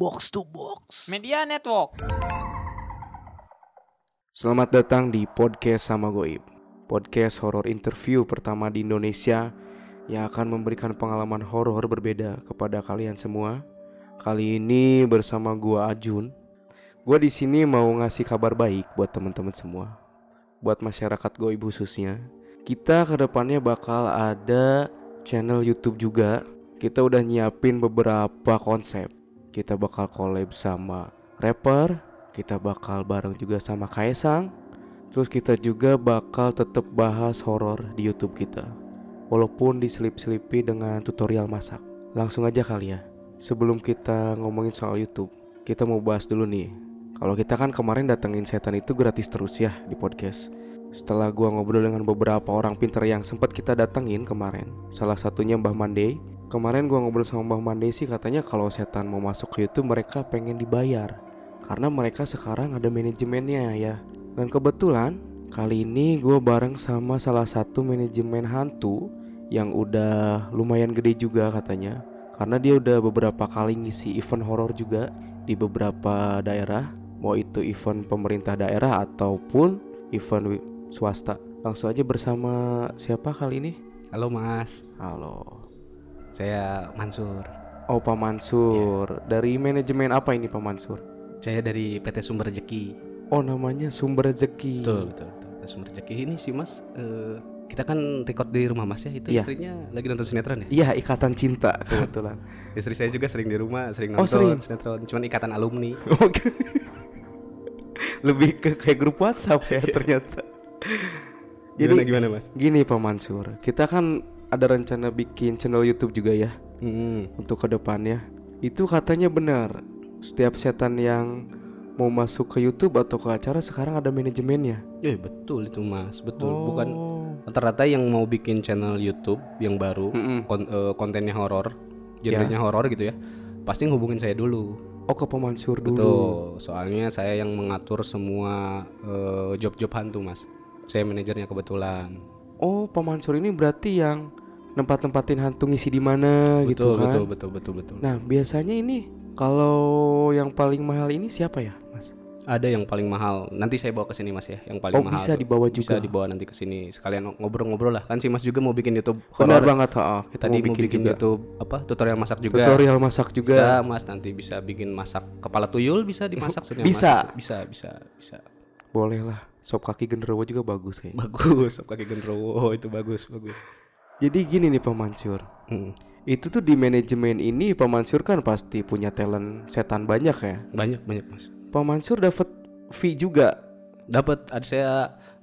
Box to Box. Media Network. Selamat datang di podcast sama Goib. Podcast horor interview pertama di Indonesia Yang akan memberikan pengalaman horor berbeda kepada kalian semua. Kali ini bersama gua Ajun. Gua di sini mau ngasih kabar baik buat teman-teman semua. Buat masyarakat Goib khususnya. Kita ke depannya bakal ada channel YouTube juga. Kita udah nyiapin beberapa konsep Kita bakal collab sama rapper kita bakal bareng juga sama Kaisang Terus kita juga bakal tetap bahas horor di YouTube kita. Walaupun diselip-selipi dengan tutorial masak. Langsung aja kali ya. Sebelum kita ngomongin soal YouTube Kita mau bahas dulu nih. Kalau kita kan kemarin datengin setan itu gratis terus ya di podcast. Setelah gua ngobrol dengan beberapa orang pinter yang sempat kita datengin kemarin Salah satunya Mbah Mandey Kemarin gua ngobrol sama Mbah Mandey sih katanya kalau setan mau masuk ke YouTube mereka pengen dibayar karena mereka sekarang ada manajemennya ya. Dan kebetulan kali ini gue bareng sama salah satu manajemen hantu yang udah lumayan gede juga katanya. Karena dia udah beberapa kali ngisi event horor juga di beberapa daerah, mau itu event pemerintah daerah ataupun event swasta. Langsung aja bersama siapa kali ini? Halo Mas, Halo. Saya Mansur. Oh Pak Mansur. Dari manajemen apa ini Pak Mansur? Saya dari PT Sumber Rezeki. Oh namanya Sumber Rezeki. Betul, betul, betul. PT Sumber Rezeki ini sih Mas, eh, kita kan record di rumah Mas ya. Itu Iya. istrinya lagi nonton sinetron ya? Iya ikatan cinta kebetulan. Istri saya juga sering di rumah, sering Oh, nonton sering? sinetron. Cuman ikatan alumni. Oke. Lebih ke kayak grup WhatsApp ya ternyata. Gimana gimana Mas? gini Pak Mansur, kita kan ada rencana bikin channel YouTube juga ya Hmm, untuk ke depannya. Itu katanya benar. Setiap setan yang mau masuk ke YouTube atau ke acara sekarang ada manajemennya. ya betul itu Mas, betul. Oh. Bukan rata-rata yang mau bikin channel YouTube yang baru, Mm-mm. kon- eh, kontennya horor, genrenya horor gitu ya, pasti ngehubungin saya dulu. Oh ke Pak Mansur dulu. Betul, soalnya saya yang mengatur semua eh, job-job hantu, Mas. Saya manajernya kebetulan. Oh Pak Mansur ini berarti yang tempat-tempatin hantu ngisi di mana gitu Betul, kan? betul, betul, betul, betul. Nah biasanya ini kalau yang paling mahal ini siapa ya Mas? Ada yang paling mahal. Nanti saya bawa ke sini, Mas ya. Yang paling Oh, mahal. bisa tuh. dibawa Bisa juga? dibawa nanti ke sini. Sekalian ngobrol-ngobrol lah. Kan si Mas juga mau bikin YouTube Benar horor. banget ha, kita Tadi mau bikin, juga. YouTube apa? Tutorial masak juga. tutorial masak juga. Bisa, Mas. Nanti bisa bikin masak kepala tuyul bisa dimasak sudah Bisa. Bisa, bisa, bisa. Boleh lah. Sop kaki genderuwo juga bagus kayaknya. Bagus, sop kaki genderuwo itu bagus, bagus. Jadi gini nih Pak Mansur. Hmm. Itu tuh di manajemen ini Pak Mansur kan pasti punya talent setan banyak ya. Banyak, banyak, Mas. Pak Mansur dapat fee juga Dapat ada saya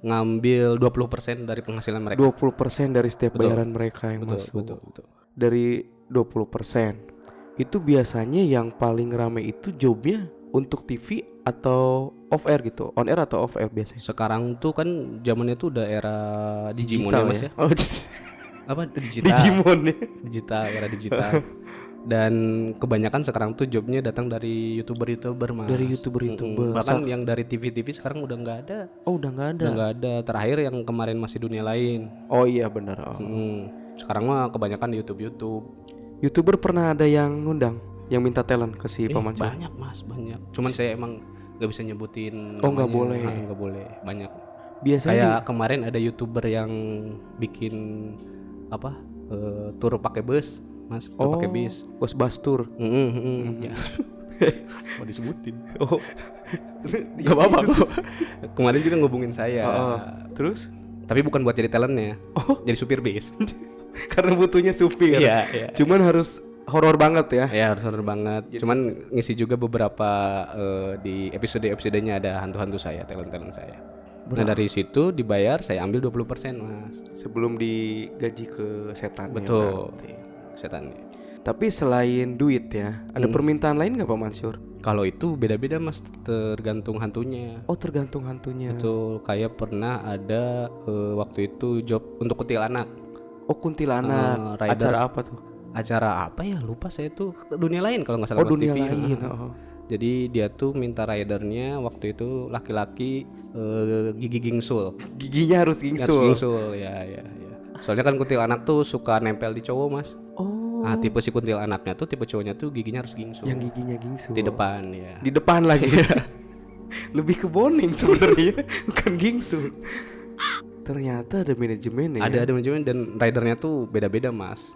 ngambil 20% dari penghasilan mereka. 20% dari setiap Betul. bayaran mereka yang betul, masuk. betul, betul. Dari 20%. Itu biasanya yang paling rame itu jobnya untuk TV atau off air gitu. On air atau off air biasanya. Sekarang tuh kan zamannya tuh udah era Digimon ya, Mas ya. Oh, Apa digital? Digimon ya. Digital, era digital. Dan kebanyakan sekarang tuh jobnya datang dari youtuber-youtuber mas. Dari YouTuber-YouTuber. Mm-mm. Bahkan yang dari TV-TV sekarang udah nggak ada. Oh, udah nggak ada. Udah nggak ada. Terakhir yang kemarin masih dunia lain. Oh iya benar. Oh. Mm. Sekarang mah kebanyakan di YouTube-YouTube. YouTuber pernah ada yang ngundang yang minta talent ke si Eh, Pak Mansur. banyak mas, banyak. Cuman saya emang nggak bisa nyebutin. Oh, nggak boleh. Nggak boleh. Banyak. Biasanya Kayak kemarin ada youtuber yang bikin apa eh, tur pakai bus, mas, tur pakai bis. Bos Bastur. Mm, mm, mm, ya. Mau disebutin? Oh. Gak apa-apa kok. Kemarin juga ngubungin saya. Oh, Terus Tapi bukan buat jadi talentnya. Jadi supir bis. karena butuhnya supir. Iya, iya. Cuman harus horor banget ya. ya harus horor banget. Cuman ngisi juga beberapa eh, di episode-episodenya ada hantu-hantu saya, talent-talent saya. Nah dari situ dibayar saya ambil 20% mas. Sebelum digaji ke setan. Betul. Setannya. Tapi selain duit ya, ada Hmm. permintaan lain nggak Pak Mansur? Kalau itu beda-beda mas, tergantung hantunya. Oh tergantung hantunya. Itu kayak pernah ada eh, waktu itu job untuk kuntilanak. Oh kuntilanak. Rider. Acara apa tuh? Acara apa ya? Lupa saya tuh dunia lain kalau nggak salah Oh Mas dunia TV. lain. Heeh. Oh. Jadi dia tuh minta ridernya waktu itu laki-laki eh, gigi gingsul. Giginya harus Harus gingsul. gingsul ya ya ya. Soalnya kan kuntilanak tuh suka nempel di cowok mas. Oh Nah, tipe si kuntilanaknya tuh tipe cowoknya tuh giginya harus gingsu. yang giginya gingsu. di depan ya. Di depan lagi. Lebih ke boning sebenarnya, bukan gingsu. Ternyata ada manajemennya. Ada ya. ada manajemen dan ridernya tuh beda-beda, Mas.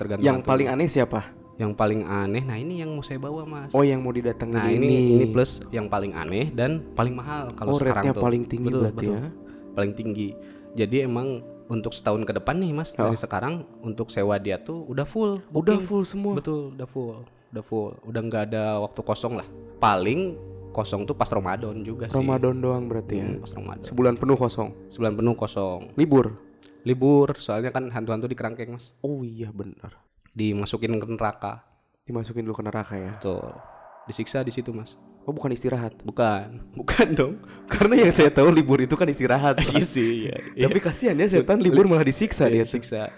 Tergantung Yang paling aneh siapa? Yang paling aneh. Nah, ini yang mau saya bawa, Mas. Oh, yang mau didatengin Nah ini ini plus yang paling aneh dan paling mahal kalau Oh, sekarang tuh. paling tinggi betul, berarti betul. ya? Paling tinggi. Jadi emang untuk setahun ke depan nih mas dari sekarang untuk sewa dia tuh udah full. Oh. Udah booking. full semua. Betul, udah full, udah full. Udah nggak ada waktu kosong lah. Paling kosong tuh pas Ramadan juga sih. Ramadan doang berarti ya. Hmm, pas Ramadan. Sebulan penuh kosong. Sebulan penuh kosong. Libur. Libur soalnya kan hantu-hantu di kerangkeng mas. Oh iya benar. Dimasukin ke neraka. Dimasukin dulu ke neraka ya. Tuh. Disiksa di situ mas. Oh bukan istirahat. Bukan, bukan dong. Karena yang saya tahu libur itu kan istirahat. Iya sih, iya. Tapi kasihan ya setan libur malah disiksa dia. Iya, disiksa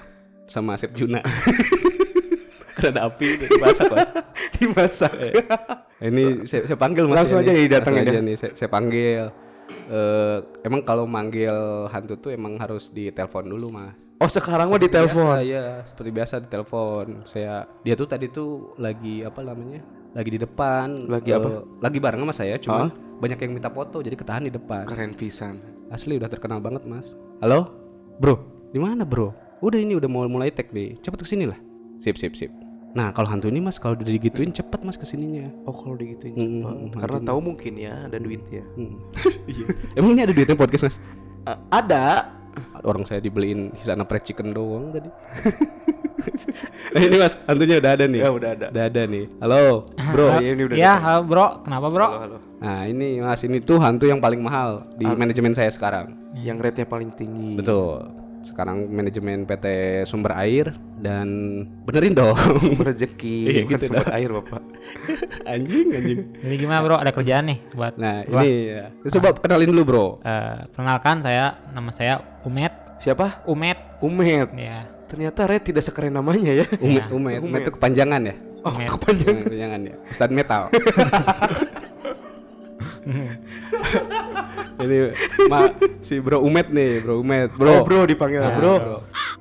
sama Asep Juna. Karena ada api dimasak mas. Dimasak. Ini saya, saya panggil mas. Langsung ya aja nih. Langsung ya. aja nih saya, saya panggil. Eh, emang kalau manggil hantu tuh emang harus ditelepon dulu mas. Oh sekarang mah ditelepon. Biasa, ya seperti biasa ditelepon. Saya dia tuh tadi tuh lagi apa namanya? Lagi di depan. Lagi eh, apa? Lagi bareng sama saya. Cuman banyak yang minta foto jadi ketahan di depan. Keren pisan. Asli udah terkenal banget mas. Halo, bro, di mana bro? Udah ini udah mau mulai tag nih. Cepet ke sini lah. Sip sip sip. Nah kalau hantu ini mas kalau udah digituin cepet mas ke sininya. Oh kalau digituin Hmm, cepat. hmm, Karena tahu mungkin ya ada duit ya. Hmm. Iya. Emang ini ada duitnya podcast mas? Eh, ada. Orang saya dibeliin hisana fried chicken doang tadi. nah, ini mas hantunya udah ada nih. Ya udah ada. Udah ada nih. Halo, Bro, Halo. ini udah Ya, halo bro. Kenapa bro? Halo, halo. Nah ini mas ini tuh hantu yang paling mahal di manajemen saya sekarang. Yang rate-nya paling tinggi. Betul. Sekarang manajemen PT Sumber Air dan benerin dong. Rezeki, Iya, bukan gitu sumber air bapak. anjing anjing. Jadi gimana bro? Ada kerjaan nih buat Nah gua. ini ya. Coba kenalin dulu bro. Eh, perkenalkan saya nama saya Umet. Siapa? Umet. Umet. Ya. Ternyata Red tidak sekeren namanya ya. Umet, Iya. Umet, Umet. Umet itu kepanjangan ya? Oh, Umet. kepanjangan. kepanjangan ya. Ustadz Metal. Ini ma, si Bro Umet nih, Bro Umet. Bro, Bro. bro dipanggil Nah, bro.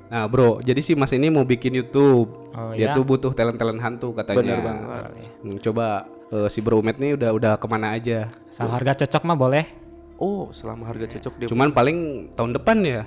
Nah, Bro, jadi si Mas ini mau bikin YouTube. Oh, Dia ya? tuh butuh talent-talent hantu katanya. Bener banget. Hmm, coba eh, si Bro Umet nih udah udah ke mana aja? Asal harga cocok mah boleh. Oh, selama harga cocok dia. Cuman paling tahun depan ya.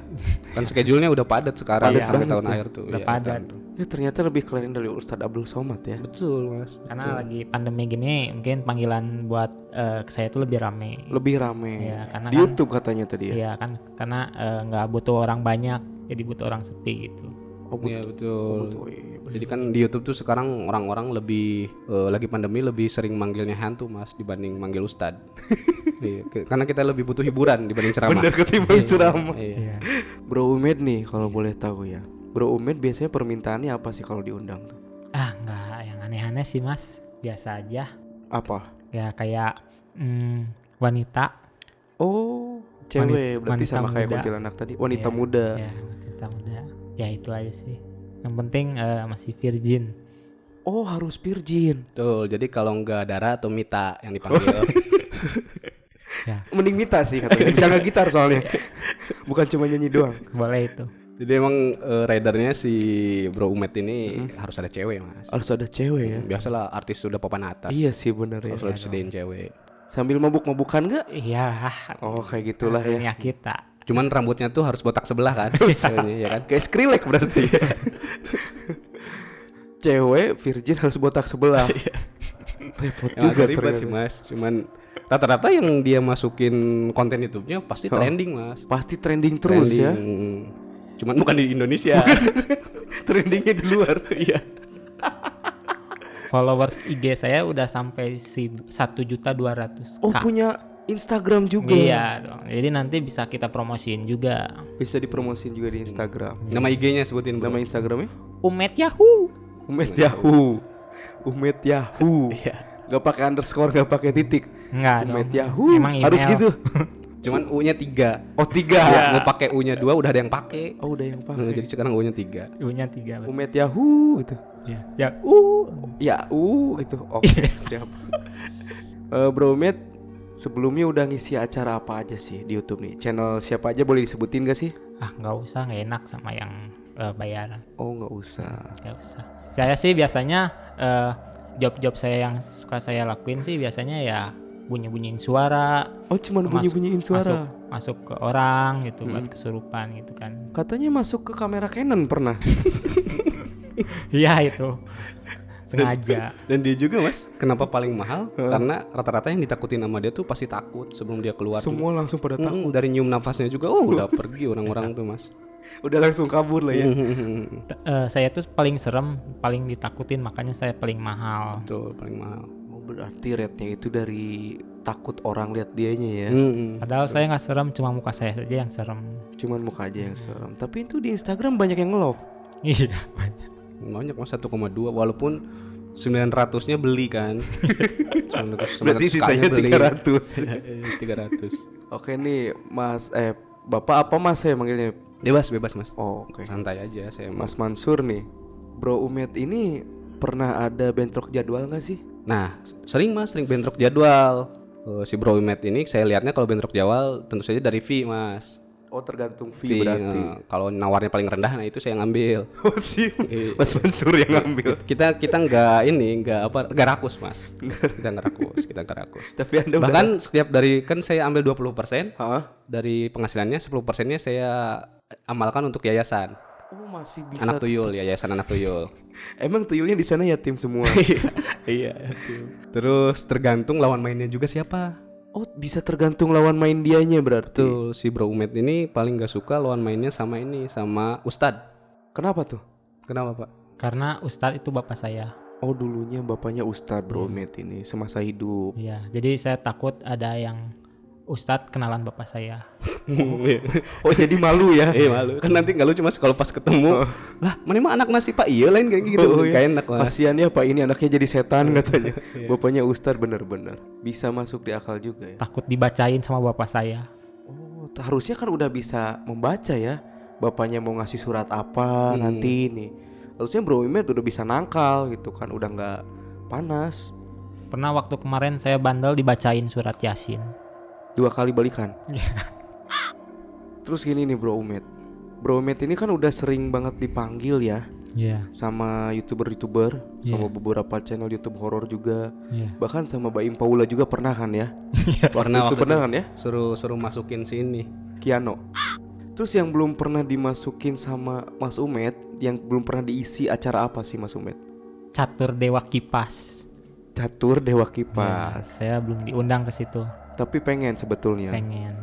Kan schedule-nya udah padat sekarang Padat sampai tahun ya. akhir tuh. Udah Iya, padat. kan. Ya, ternyata lebih keren dari Ustadz Abdul Somad ya. Betul, Mas. Karena lagi pandemi gini mungkin panggilan buat ke saya itu lebih rame. Lebih rame. Iya, karena Di kan- YouTube katanya tadi ya. Iya kan karena eh, nggak butuh orang banyak, jadi butuh orang sepi gitu. Oh, Iya, betul. betul. Iya, Jadi kan di YouTube tuh sekarang orang-orang lebih eh, lagi pandemi lebih sering manggilnya hantu mas dibanding manggil ustad. iya, karena kita lebih butuh hiburan dibanding ceramah. Bener ketimbang ceramah. Iya. Bro Umed nih kalau boleh tahu ya. Bro Umed biasanya permintaannya apa sih kalau diundang tuh? Ah nggak yang aneh-aneh sih mas, biasa aja. Apa? Ya kayak mm, wanita. Oh, cewek berarti wanita sama kayak muda. kuntilanak tadi. Wanita Iya, muda. Ya wanita muda. Ya itu aja sih. Yang penting eh, masih virgin. Oh, harus virgin. Betul. Jadi kalau nggak Dara atau Mita yang dipanggil. Ya Mending Mita sih katanya. Bisa nggak gitar soalnya. Bukan cuma nyanyi doang. boleh itu. Jadi emang eh, ridernya si Bro Umet ini harus ada cewek mas. Harus ada cewek ya. Biasalah artis sudah papan atas. Iya sih bener ya. Harus disediain cewek. Sambil mabuk-mabukan gak? Iya. Oh kayak gitulah ya. Kita. Cuman rambutnya tuh harus botak sebelah kan. Ceweknya, ya kan. Kayak Skrillex berarti. cewek virgin harus botak sebelah. Repot Emang juga ribet ternyata. sih mas. Cuman rata-rata yang dia masukin konten YouTube-nya pasti trending mas. Pasti trending terus ya. Cuman bukan di Indonesia. Trendingnya di luar. Iya. Followers IG saya udah sampai si satu juta dua ratus Oh punya Instagram juga. Iya dong. Jadi nanti bisa kita promosiin juga. Bisa dipromosin juga di Instagram. Nama IG-nya sebutin bro. Nama Instagramnya? Umet Yahoo. Umet Yahoo. Umet Yahoo. Iya. Gak pakai underscore, gak pakai titik. Enggak Umet dong. Yahoo. Emang email. Harus gitu. Cuman U-nya tiga. Oh tiga. Mau pakai U-nya dua udah ada yang pakai. Oh udah yang Nah, pakai. jadi sekarang U-nya tiga. U-nya tiga. Umet Yahoo gitu. Ya. Ya. Uh. Ya, uh gitu. Oke, siap. Eh, Bro Umet, sebelumnya udah ngisi acara apa aja sih di YouTube nih? Channel siapa aja boleh disebutin gak sih? Ah nggak usah nggak enak sama yang eh, bayar Oh nggak usah. nggak usah saya sih biasanya eh, job-job saya yang suka saya lakuin sih biasanya ya bunyi-bunyiin suara Oh cuman Masuk- bunyi-bunyiin masuk suara. masuk ke orang gitu buat kesurupan gitu kan Katanya masuk ke kamera Canon pernah. iya itu sengaja Dan dia juga mas, kenapa paling mahal? Karena rata-rata yang ditakutin sama dia tuh pasti takut sebelum dia keluar. tuh. Semua langsung pada Mm, takut. dari nyium nafasnya juga, oh udah pergi orang-orang tuh mas. Udah langsung kabur lah ya. T- eh, saya tuh paling serem paling ditakutin makanya saya paling mahal Betul, paling mahal. Berarti rate-nya itu dari takut orang lihat dianya ya. Mm-mm. padahal saya nggak serem cuma muka saya saja yang serem Cuman muka aja yang serem. Tapi itu di Instagram banyak yang nge-love. iya Banyak mas 1,2 walaupun 900-nya beli kan. 900 Berarti 900 sisanya kanya beli. 300. 300. Oke nih, Mas eh Bapak apa Mas saya manggilnya? Bebas, bebas mas. Oh, oke. Santai aja saya mas. Mas Mansur nih. Bro Umet ini pernah ada bentrok jadwal nggak sih? Nah, sering mas, sering bentrok jadwal. Eh, si Bro Imet ini saya lihatnya kalau bentrok jadwal tentu saja dari fee mas. Oh, tergantung fee, Fee, berarti. eh, kalau nawarnya paling rendah, nah itu saya ngambil. Oh, sih. Iya. Mas Mansur yang ngambil. kita kita nggak ini nggak apa nggak rakus mas kita nggak rakus kita nggak rakus Tapi Anda udah bahkan setiap dari kan saya ambil 20% Hah? dari penghasilannya 10 persennya saya amalkan untuk yayasan Oh, masih bisa. anak tuyul yayasan anak tuyul Emang tuyulnya di sana yatim semua. iya terus tergantung lawan mainnya juga siapa oh, bisa tergantung lawan main dianya berarti. tuh si bro umet ini paling nggak suka lawan mainnya sama ini sama ustad Kenapa tuh? kenapa pak karena ustadz itu bapak saya Oh, dulunya bapaknya Ustadz Bro Umet ini semasa hidup. iya jadi saya takut ada yang ustadz kenalan bapak saya Oh, jadi malu ya? Eh malu kan nanti nggak lucu mas kalau pas ketemu lah mana emang anak nasi pak iya lain kayak gitu Oh, iya. enak Kasian ya Pak ini anaknya jadi setan katanya. Bapaknya Ustadz bener-bener bisa masuk di akal juga ya. takut dibacain sama bapak saya Oh, harusnya kan udah bisa membaca ya. Bapaknya mau ngasih surat apa nanti nih. Harusnya Bro Imet udah bisa nangkal gitu kan, udah nggak panas. pernah waktu kemarin saya bandel dibacain surat yasin Dua kali balikan. Terus gini nih Bro Umet. Bro Umet ini kan udah sering banget dipanggil ya iya sama youtuber-youtuber, sama Iya. beberapa channel YouTube horor juga. iya Bahkan sama Baim Paula juga pernah kan ya? pernah itu waktu pernah itu kan ya? suruh suruh masukin sini Kiano. Terus yang belum pernah dimasukin sama Mas Umet, yang belum pernah diisi acara apa sih Mas Umet? catur dewa kipas Catur Dewa Iya, Kipas. saya belum diundang ke situ Tapi pengen sebetulnya. pengen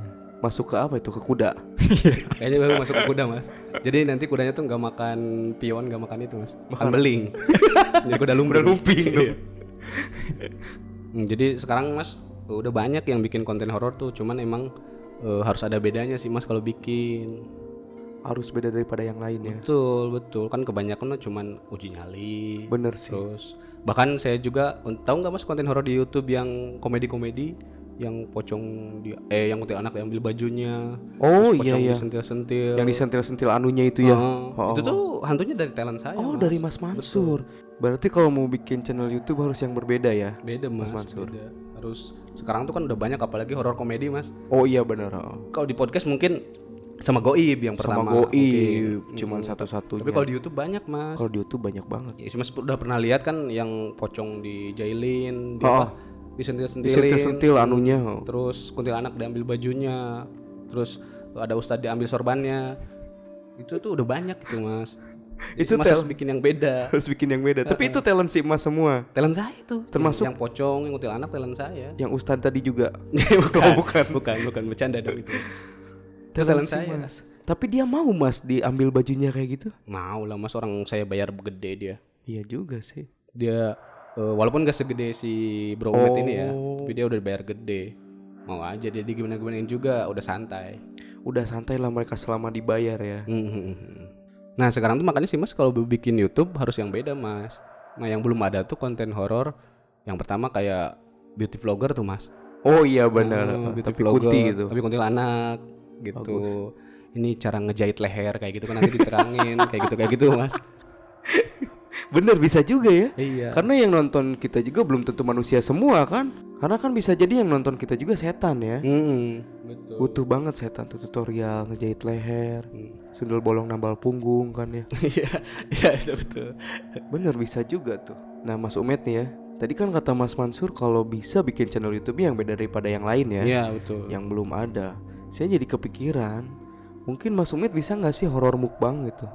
Masuk ke apa itu? Ke kuda. kayaknya baru masuk ke kuda mas jadi nanti kudanya tuh nggak makan pion nggak makan itu mas makan beling jadi kuda lumping lumping. Hmm, jadi sekarang mas udah banyak yang bikin konten horor tuh cuman emang eh, harus ada bedanya sih mas kalau bikin Harus beda daripada yang lain ya. betul betul kan kebanyakan cuman uji nyali Bener sih. terus bahkan saya juga tahu nggak mas konten horor di YouTube yang komedi-komedi yang pocong dia eh yang kuntilanak diambil bajunya Oh iya iya. disentil-sentil Yang disentil-sentil anunya itu ya. Oh, Oh, itu oh. tuh hantunya dari talent saya Oh, dari Mas Mansur. Berarti kalau mau bikin channel YouTube harus yang berbeda ya. beda mas, Mansur. beda. harus sekarang tuh kan udah banyak apalagi horor komedi mas Oh iya benar. oh. kalau di podcast mungkin sama Goib yang Sama pertama Goib, mungkin. cuman Hmm, satu-satunya. tapi kalau di YouTube banyak mas Kalau di YouTube banyak banget. Ya, mas udah pernah lihat kan yang pocong dijailin di Oh. apa disentil-sentilin Disentil-sentil anunya. oh. terus kuntilanak diambil bajunya terus ada ustadz diambil sorbannya itu tuh udah banyak gitu mas Itu itu mas harus bikin yang beda Harus bikin yang beda. Tapi itu talent si Emas semua. talent saya itu Termasuk- yang, yang pocong yang kuntilanak talent saya Yang Ustadz tadi juga. bukan, bukan bukan bukan bercanda dong itu itu talent si saya Mas. Tapi dia mau Mas diambil bajunya kayak gitu? mau lah mas orang saya bayar gede dia Iya juga sih. dia eh, walaupun gak segede si Bro Umet ini ya Oh. tapi dia udah bayar gede mau aja dia gimana gimanain juga udah santai Udah santai lah mereka selama dibayar ya. Mhm. nah sekarang tuh makanya sih mas kalau bikin YouTube harus yang beda mas nah yang belum ada tuh konten horor yang pertama kayak beauty vlogger tuh mas Oh iya benar. Oh, beauty Tapi vlogger putih gitu. tapi kuntilanak gitu ini cara ngejahit leher kayak gitu kan nanti diterangin kayak gitu kayak gitu mas Bener bisa juga ya. iya Karena yang nonton kita juga belum tentu manusia semua kan. Karena kan bisa jadi yang nonton kita juga setan ya. Mm, betul. Butuh banget setan tuh tutorial ngejahit leher, Hmm. sundul bolong nambal punggung kan ya. Iya, iya betul. Bener bisa juga tuh. Nah Mas Umet nih ya, tadi kan kata Mas Mansur kalau bisa bikin channel YouTube yang beda daripada yang lain ya, Iya, betul. yang belum ada. Saya jadi kepikiran, mungkin Mas Umet bisa nggak sih horor mukbang gitu,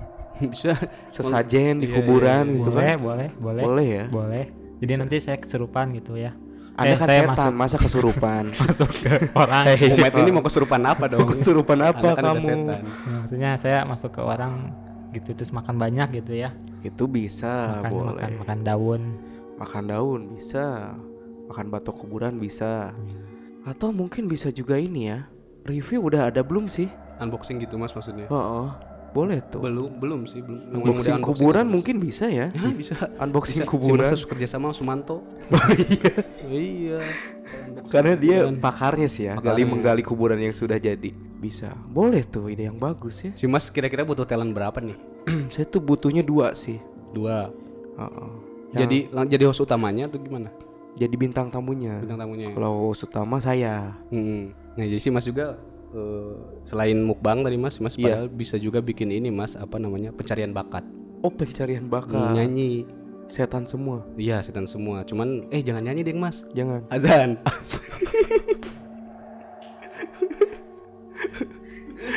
bisa sesajen di Iya, kuburan iya, iya. gitu boleh, kan? boleh, boleh, Boleh ya. boleh. Jadi nanti saya kesurupan gitu ya. Anda Eh, kan saya setan, masuk- masa kesurupan? Masuk ke orang. Hei. Umet ini mau kesurupan apa dong? kesurupan apa Anda kan kamu? setan. Ya, maksudnya saya masuk ke orang gitu terus makan banyak gitu ya. Itu bisa, makan, boleh. makan makan daun. Makan daun bisa, makan batok kuburan bisa, atau mungkin bisa juga ini ya. Review udah ada belum sih? Unboxing gitu Mas maksudnya. Oh, boleh tuh. Belum, belum sih, belum. Unboxing kuburan Mas. mungkin bisa ya. Bisa. Unboxing Bisa. kuburan. Si kerja sama Sumanto. iya. Karena dia pakarnya sih ya, gali menggali kuburan yang sudah jadi. Bisa. Boleh tuh ide yang bagus ya. Si Mas kira-kira butuh talent berapa nih? Saya tuh butuhnya dua sih. Dua. Heeh. Jadi lang- jadi host utamanya atau gimana? Jadi bintang tamunya. Bintang tamunya. Kalau host utama saya. Hmm. Nah, jadi sih Mas juga eh, selain mukbang tadi Mas, Mas Iya. padahal bisa juga bikin ini Mas, apa namanya? pencarian bakat. Oh pencarian Hmm, bakat. nyanyi. Setan semua. Iya, setan semua. Cuman eh jangan nyanyi deh, Mas. Jangan. Azan.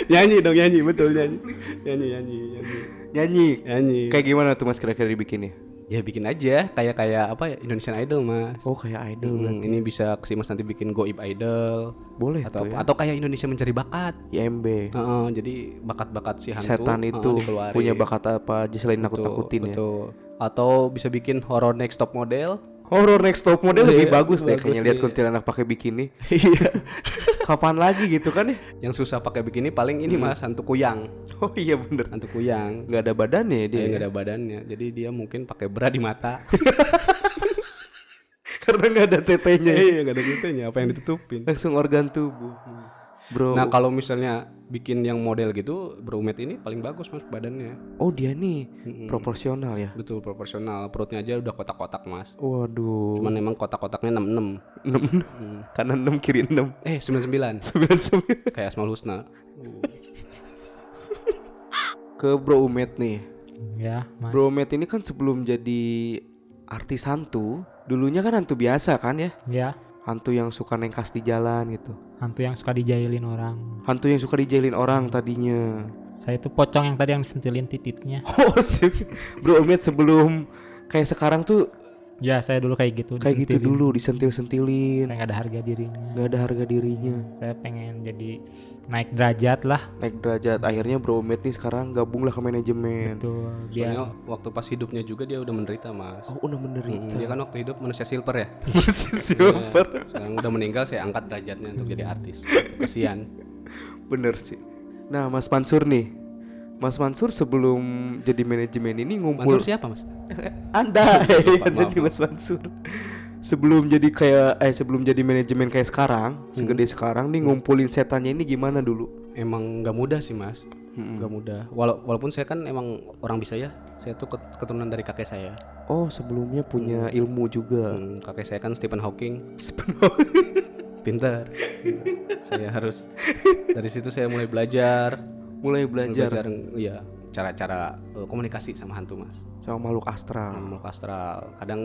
nyanyi dong, nyanyi, betul nyanyi. Nyanyi, nyanyi, nyanyi. Nyanyi. Nyanyi. Kayak gimana tuh mas kira-kira dibikinnya? Ya bikin aja kayak kayak apa ya Indonesian Idol, Mas. Oh kayak idol Hmm, ini bisa si Mas nanti bikin Goib Idol Boleh atau tuh ya. atau kayak Indonesia mencari bakat. IMB. Heeh, jadi bakat-bakat si hantu Setan itu dikeluarin. punya bakat apa aja selain nakut-nakutin ya. betul. Atau bisa bikin horror next top model. Horror next top model lebih Iya, bagus deh kayaknya lihat iya. kuntilanak pakai bikini. Iya. Kapan lagi gitu kan ya? Yang susah pakai begini paling ini Mas, hantu kuyang. Oh iya bener. Hantu kuyang. Nggak ada badannya ya dia. Dia ya? nggak ada badannya, jadi dia mungkin pakai bra di mata. Karena nggak ada tetenya. ya. Iya, nggak ada gitunya. Apa yang ditutupin? Langsung organ tubuh. Bro. Nah, kalau misalnya bikin yang model gitu, berumet ini paling bagus mas badannya. oh dia nih Mm-mm. proporsional ya. Betul proporsional. Perutnya aja udah kotak-kotak mas. Waduh. Cuman emang kotak-kotaknya 66 enam Hmm. kanan enam kiri enam Eh 99 sembilan sembilan. Kayak Asmaul Husna. Ke Bro Umet nih. Ya, Mas. Bro Umet ini kan sebelum jadi artis hantu, dulunya kan hantu biasa kan ya? Ya, Hantu yang suka nengkas di jalan gitu. hantu yang suka dijailin orang. Hantu yang suka dijailin orang tadinya. Saya itu pocong yang tadi yang disentilin titiknya. Oh, sih. Bro Umet sebelum kayak sekarang tuh Ya, saya dulu kayak gitu. kayak gitu dulu disentil-sentilin. Saya nggak ada harga dirinya. nggak ada harga dirinya. Saya pengen jadi naik derajat lah. Naik derajat. Akhirnya Bro Umet nih sekarang gabunglah ke manajemen. Tuh, biar Soalnya waktu pas hidupnya juga dia udah menderita mas. Oh, udah menderita. dia kan waktu hidup manusia silver ya. Silver. Sekarang udah meninggal saya angkat derajatnya untuk jadi artis. Kasihan. Bener sih. Nah, Mas Mansur nih. Mas Mansur sebelum jadi manajemen ini ngumpul Mansur siapa mas? Anda, Lupa, Anda maaf, nih Mas Mansur. Sebelum jadi kayak eh sebelum jadi manajemen kayak sekarang, segede sekarang nih ngumpulin setannya ini gimana dulu? Emang nggak mudah sih mas. Mm-mm. Nggak mudah. Walau, walaupun saya kan emang orang bisa ya. Saya tuh ket- keturunan dari kakek saya. Oh, sebelumnya punya ilmu juga. Hmm, kakek saya kan Stephen Hawking. Pinter. saya harus dari situ saya mulai belajar. Mulai belajar Belajar, iya cara-cara eh, komunikasi sama hantu mas. sama makhluk astral. Makhluk astral. Kadang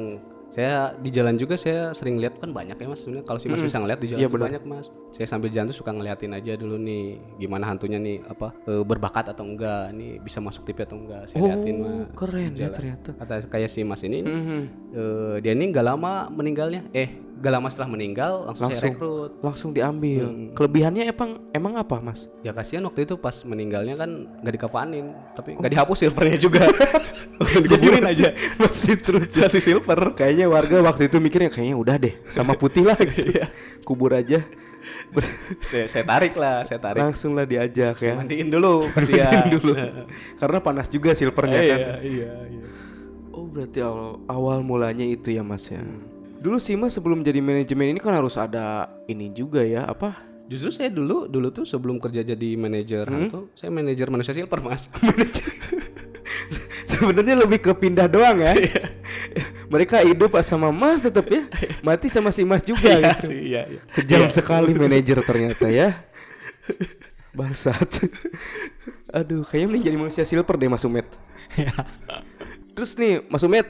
saya di jalan juga saya sering lihat kan banyak ya mas sebenarnya kalau si mas bisa ngeliat di jalan benar. banyak mas saya sambil jalan tuh suka ngeliatin aja dulu nih gimana hantunya nih apa eh, berbakat atau enggak nih bisa masuk TV atau enggak saya Oh, liatin mas keren ya ternyata. kata kayak si mas ini nih, Mhm. eh, dia ini nggak lama meninggalnya eh nggak lama setelah meninggal langsung, saya Langsung. rekrut Langsung diambil. Hmm. Kelebihannya emang emang apa, Mas? ya kasihan waktu itu pas meninggalnya kan nggak dikapanin tapi nggak dihapus silvernya juga dikuburin aja Masih terus masih silver Kayaknya warga waktu itu mikirnya kayaknya udah deh sama putih lah gitu. Iya. Kubur aja. Saya, saya tarik lah saya tarik Langsung lah diajak Saya ya. mandiin dulu kasihan dulu. Karena panas juga silvernya kan. iya iya iya Oh, berarti awal, awal mulanya itu ya, Mas ya. Dulu sih Mas sebelum jadi manajemen ini kan harus ada ini juga ya, apa? justru saya dulu dulu tuh sebelum kerja jadi manajer hantu saya manajer manusia silver mas Sebenarnya lebih ke pindah doang ya. Mereka hidup sama Mas tetap ya. Mati sama si Mas juga Iya, gitu. iya, iya. Kejam sekali manajer ternyata ya. Bangsat. Aduh, kayaknya mending jadi manusia silver deh Mas Umet. Terus nih Mas Umet,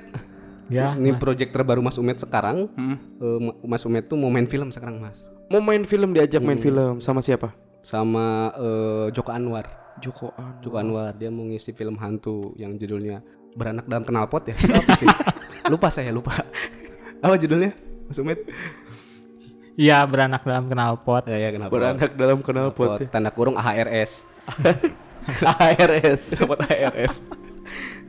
Ya, Ini Mas. project terbaru Mas Umet sekarang. Hmm. Eh, Ma- Mas Umet tuh mau main film sekarang, Mas. mau main film diajak main film sama siapa? Sama eh, Joko Anwar. Joko An. Joko Anwar dia mau ngisi film hantu yang judulnya Beranak dalam Knalpot ya. Apa sih? lupa saya, lupa. Apa judulnya? Mas Umet? Iya, beranak dalam knalpot. Ya, ya kenapa? Beranak dalam knalpot ya. Tanda kurung AHRS. ARS. Knalpot AHRS.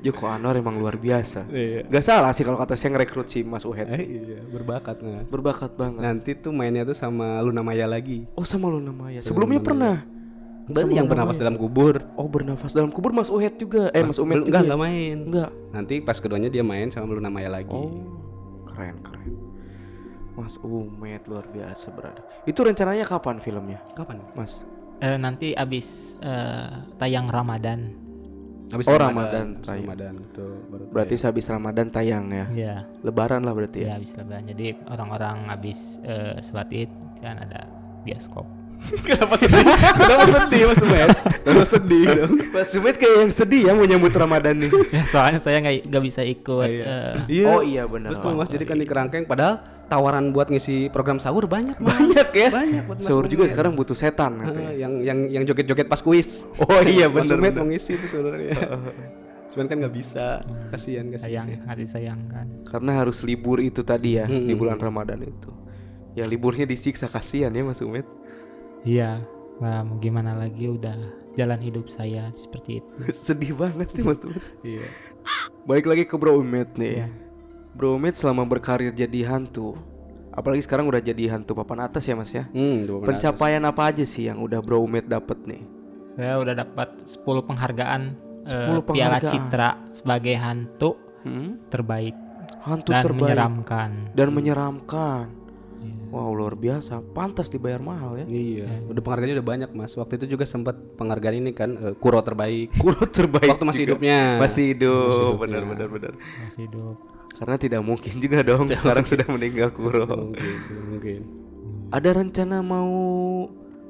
Joko Anwar emang luar biasa. Iya. Gak salah sih kalau kata saya ngerekrut si Mas Uhet. Eh, iya, berbakat Mas. Berbakat banget. Nanti tuh mainnya tuh sama Luna Maya lagi. Oh sama Luna Maya. Sebelumnya pernah. Berarti yang bernafas dalam kubur. Oh bernafas dalam kubur Mas Uhet juga. Eh Mas Umet Belum- juga. enggak, ya? enggak main. Enggak. Nanti pas keduanya dia main sama Luna Maya lagi. Oh, keren keren. Mas Umet luar biasa berada. Itu rencananya kapan filmnya, Kapan? Mas? Eh, nanti abis eh, tayang Ramadan. Habis Oh, Ramadan Habis. Ramadan tuh baru Berarti sehabis Ramadan tayang ya. Iya. Lebaran lah berarti Ya, ya. habis lebaran. Jadi orang-orang habis eh, sholat id kan ada bioskop. Kenapa sedih? Kenapa sedih Mas Umet? Kenapa sedih dong? Mas Umet kayak yang sedih ya mau nyambut Ramadan nih. ya, soalnya saya nggak nggak bisa ikut. eh, Oh iya benar. Betul Mas, jadi kan di kerangkeng padahal tawaran buat ngisi program sahur banyak Mas. Banyak ya. Banyak buat Mas Sahur juga sekarang butuh setan katanya. Ah, yang yang yang joget-joget pas kuis. Oh iya Mas benar. Umet benar. mau ngisi itu sebenarnya. Cuman kan nggak bisa. Kasihan sayang, kasihan. nggak disayangkan. Karena harus libur itu tadi ya di Mm-mm. bulan Ramadan itu. Ya liburnya disiksa kasihan ya Mas Umet. Iya. Wah, mau gimana lagi udah jalan hidup saya seperti itu. Sedih banget nih Mas. Iya. Baik lagi ke Bro Umet nih. Iya. Bro Umet selama berkarir jadi hantu, apalagi sekarang udah jadi hantu papan atas ya Mas ya. Hmm. Pencapaian apa aja sih yang udah Bro Umet dapet nih? Saya udah dapat 10 penghargaan, eh, 10 Piala penghargaan. Citra sebagai hantu Hmm? terbaik Hantu dan terbaik menyeramkan. dan menyeramkan. Iya. Wow luar biasa, pantas dibayar mahal ya. Iya, udah penghargaannya udah banyak mas. Waktu itu juga sempat penghargaan ini kan eh, kuro terbaik. Kuro terbaik. Waktu masih juga. hidupnya. Masih hidup. Masih hidupnya. benar benar benar. Masih hidup. Karena tidak mungkin juga dong sekarang sudah meninggal Kuro. Mungkin, mungkin. Ada rencana mau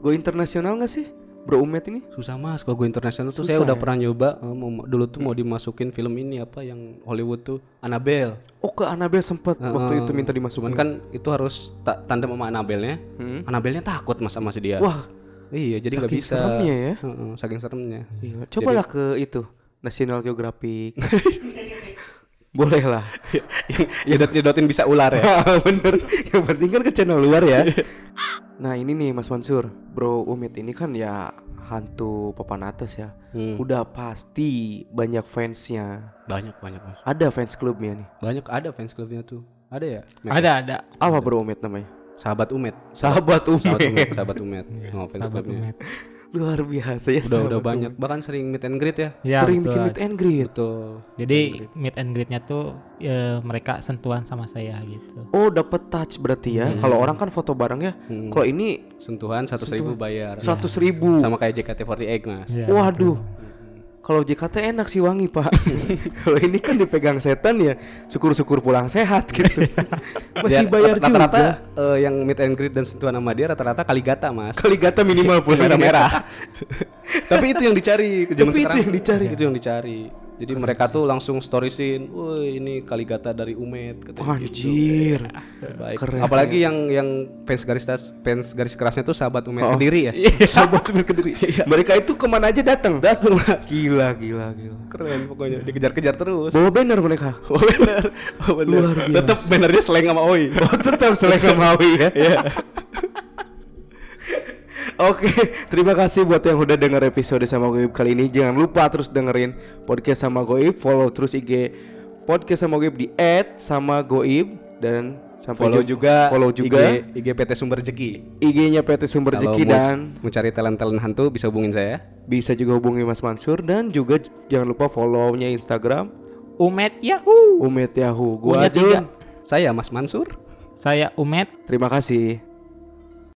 go internasional nggak sih, Bro Umet ini? Susah mas, kalau gue internasional tuh Susah saya udah ya? pernah nyoba eh, mau, dulu tuh mau dimasukin film ini apa yang Hollywood tuh Annabelle. Oh ke Anabel sempat waktu itu minta dimasukin. Cuman kan itu harus ta tandem sama Annabelle-nya. Hmm? Annabelle-nya takut mas sama si dia. Wah, iya, jadi nggak bisa. seremnya ya. Saking seremnya. Gila. Cobalah ke itu National Geographic. Boleh lah. yang jedot-jedotin bisa ular ya. Bener. Yang penting kan ke channel luar ya. nah ini nih Mas Mansur, Bro Umit ini kan ya hantu papan atas ya. Hmm. Udah pasti banyak fansnya. Banyak banyak mas. Ada fans klubnya nih. Banyak ada fans clubnya tuh. Ada ya? Ada ada. Apa Bro Umit namanya? Sahabat Umet. Sahabat Umet. Sahabat Umet. Sahabat Umet. Oh, fans Sahabat clubnya. Umet. Luar biasa ya. Udah udah banyak. Bahkan sering meet and greet ya. Ya, Sering betul. bikin meet and greet. Betul. Jadi meet and greetnya tuh ya, mereka sentuhan sama saya gitu. Oh, dapat touch berarti ya. Kalau orang kan foto bareng ya. Hmm. Kalau ini Sentuhan seratus ribu bayar. seratus ribu. Sama kayak JKT48 mas. Ya, Waduh. Kalau JKT enak sih wangi pak. Kalau ini kan dipegang setan ya, syukur-syukur pulang sehat gitu. Masih Dia bayar rata- Rata-rata juga. eh, yang meet and greet dan sentuhan sama dia rata-rata kaligata mas. Kaligata minimal pun merah-merah. Tapi itu yang dicari zaman Tapi itu sekarang. yang dicari. Itu yang dicari. Jadi mereka tuh langsung storiesin, "Woi, ini Kaligata dari Umet," katanya gitu. Anjir. Terbaik. Keren. Apalagi yang yang fans garis tas, fans garis kerasnya tuh sahabat Umet Oh. Kediri ya. Sahabat cuma kediri. Mereka itu ke mana aja datang. Datang. Gila, gila, gila. Keren pokoknya dikejar-kejar terus. Bawa banner mereka. Oh bener. Oh bener. Luar biasa. Tetap bannernya seleng sama Oi. Oh tetap selain Maui ya. Oke, terima kasih buat yang udah denger episode sama Goib kali ini. Jangan lupa terus dengerin podcast sama Goib, follow terus IG podcast sama Goib di @sama Goib dan sampai Follow jumpa- juga follow juga IG, IG PT Sumber Jeki. IG-nya PT Sumber Kalau Jeki mau, dan mau cari talent-talent hantu bisa hubungin saya. bisa juga hubungi Mas Mansur dan juga jangan lupa follow-nya Instagram Umet Yahoo. Umet Yahoo. Gua. Jun. Saya Mas Mansur. Saya Umet. Terima kasih.